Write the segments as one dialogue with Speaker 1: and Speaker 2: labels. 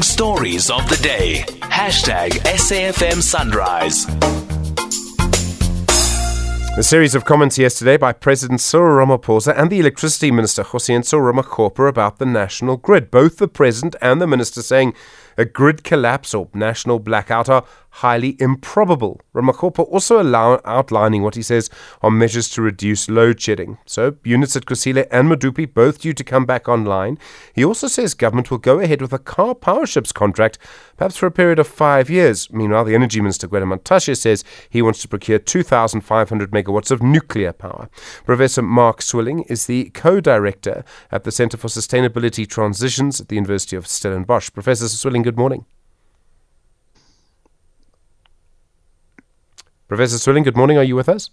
Speaker 1: Big stories of the day. Hashtag SAFM Sunrise.
Speaker 2: A series of comments yesterday by President Cyril Ramaphosa and the Electricity Minister Kgosientsho Ramokgopa about the national grid. Both the President and the Minister saying a grid collapse or national blackout are highly improbable. Ramokgopa also allow, outlining what he says are measures to reduce load shedding. So, units at Kusile and Medupi both due to come back online. He also says government will go ahead with a Karpowerships contract, perhaps for a period of five years. Meanwhile, the Energy Minister Gwede Mantashe says he wants to procure 2,500 megawatts of nuclear power. Professor Mark Swilling is the co-director at the Centre for Sustainability Transitions at the University of Stellenbosch. Professor Swilling, good morning. Professor Swilling, good morning. Are you with us?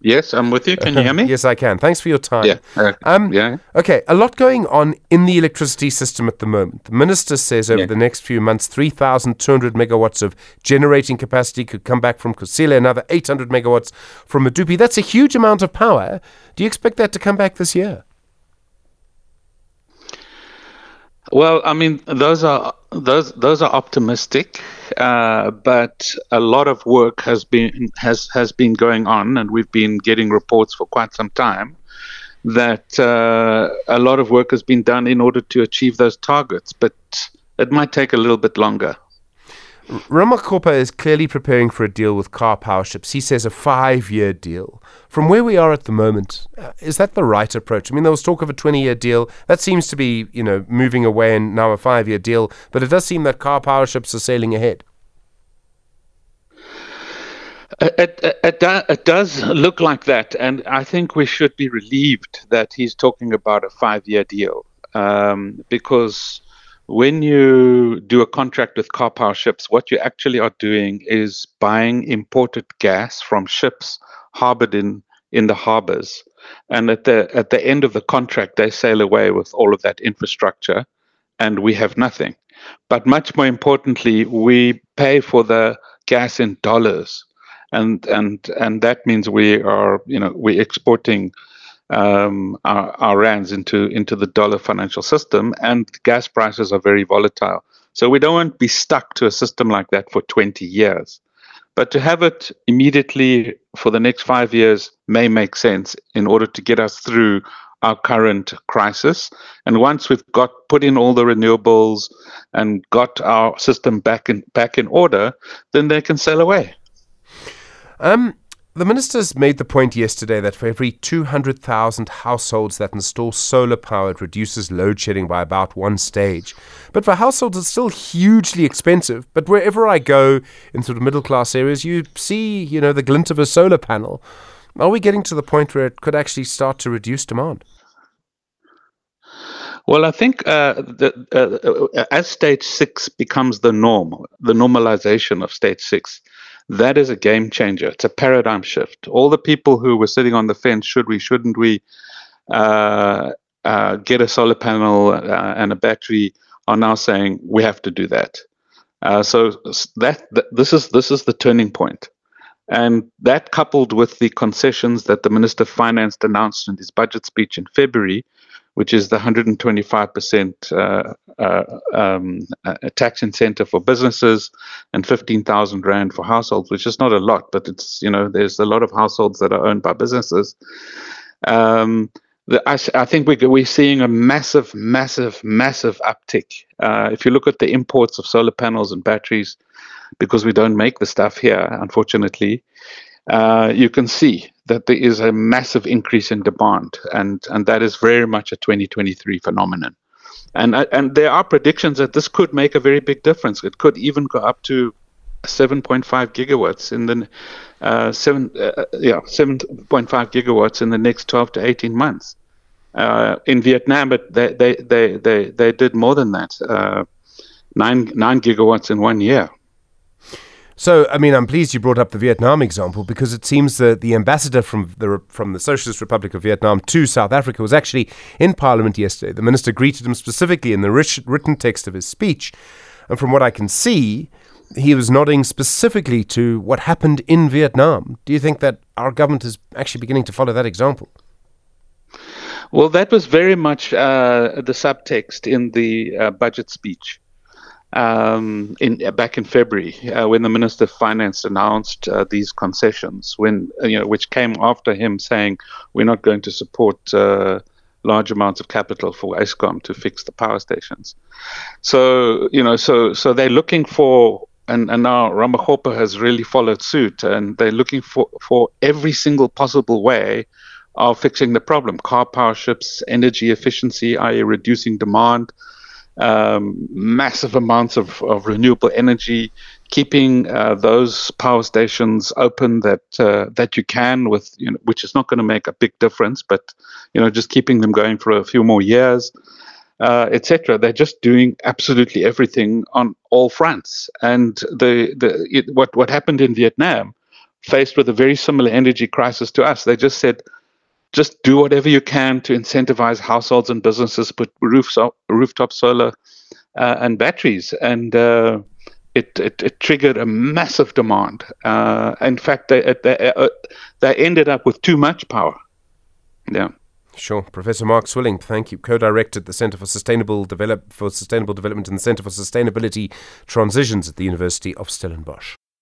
Speaker 3: Yes, I'm with you. Can you hear me?
Speaker 2: yes, I can. Thanks for your time.
Speaker 3: Yeah. Uh,
Speaker 2: Um,
Speaker 3: yeah.
Speaker 2: Okay, a lot going on in the electricity system at the moment. The minister says over
Speaker 3: Yeah.
Speaker 2: the next few months, 3,200 megawatts of generating capacity could come back from Kusile, another 800 megawatts from Medupi. That's a huge amount of power. Do you expect that to come back this year?
Speaker 3: Well, I mean, those are those those are optimistic, uh, but a lot of work has been has has been going on, and we've been getting reports for quite some time that uh, a lot of work has been done in order to achieve those targets, but it might take a little bit longer.
Speaker 2: Ramokgopa is clearly preparing for a deal with Karpowerships. He says a five year deal. From where we are at the moment, uh, is that the right approach? I mean, there was talk of a 20 year deal. That seems to be, you know, moving away and now a five year deal. But it does seem that Karpowerships are sailing ahead.
Speaker 3: It, it, it, it does look like that, and I think we should be relieved that he's talking about a five-year deal, um, because when you do a contract with Karpowerships, what you actually are doing is buying imported gas from ships harbored in in the harbors, and at the at the end of the contract, they sail away with all of that infrastructure, and we have nothing. But much more importantly, we pay for the gas in dollars and and and that means we are you know we're exporting um, our, our rands into into the dollar financial system, and gas prices are very volatile. So we don't want to be stuck to a system like that for 20 years. But to have it immediately for the next five years may make sense in order to get us through our current crisis. And once we've got put in all the renewables and got our system back in back in order, then they can sail away.
Speaker 2: Um, the ministers made the point yesterday that for every 200,000 households that install solar power, it reduces load shedding by about one stage. But for households, it's still hugely expensive. But wherever I go in sort of middle class areas, you see, you know, the glint of a solar panel. Are we getting to the point where it could actually start to reduce demand?
Speaker 3: Well, I think uh, the, uh, as stage six becomes the norm, the normalization of stage six, that is a game changer. It's a paradigm shift. All the people who were sitting on the fence, should we, shouldn't we, uh, uh, get a solar panel uh, and a battery, are now saying we have to do that. Uh, so that, that this is this is the turning point, and that coupled with the concessions that the Minister of Finance announced in his budget speech in February, which is the 125% uh, uh, um, tax incentive for businesses and 15,000 rand for households, which is not a lot, but it's you know there's a lot of households that are owned by businesses. Um, the, I, I, think we, we're seeing a massive, massive, massive uptick. Uh, if you look at the imports of solar panels and batteries, because we don't make the stuff here, unfortunately, uh, you can see that there is a massive increase in demand, and and that is very much a 2023 phenomenon. And and there are predictions that this could make a very big difference. It could even go up to 7.5 gigawatts in the uh, seven uh, yeah 7.5 gigawatts in the next 12 to 18 months. Uh, in Vietnam, but they they they they, they did more than that. Uh, nine nine gigawatts in one year.
Speaker 2: So, I mean, I'm pleased you brought up the Vietnam example because it seems that the ambassador from the from the Socialist Republic of Vietnam to South Africa was actually in Parliament yesterday. The minister greeted him specifically in the rich, written text of his speech, and from what I can see, he was nodding specifically to what happened in Vietnam. Do you think that our government is actually beginning to follow that example?
Speaker 3: Well, that was very much uh, the subtext in the uh, budget speech. Um, in back in February uh, when the Minister of Finance announced uh, these concessions, when uh, you know, which came after him saying we're not going to support uh, large amounts of capital for Eskom to fix the power stations. So you know, so so they're looking for. And, and now Ramokgopa has really followed suit, and they're looking for, for every single possible way of fixing the problem. Karpowerships, energy efficiency, i.e., reducing demand, um, massive amounts of, of renewable energy, keeping uh, those power stations open that uh, that you can with you know, which is not going to make a big difference, but you know just keeping them going for a few more years, uh, etc. They're just doing absolutely everything on all fronts, and the the it, what what happened in Vietnam, faced with a very similar energy crisis to us, they just said just do whatever you can to incentivize households and businesses put roofs rooftop solar uh, and batteries and uh, it, it, it, triggered a massive demand. Uh, in fact, they, they, uh, they ended up with too much power. Yeah.
Speaker 2: Sure. Professor Mark Swilling, thank you. Co-director at the Centre for Sustainable Develop for Sustainable Development and the Centre for Sustainability Transitions at the University of Stellenbosch.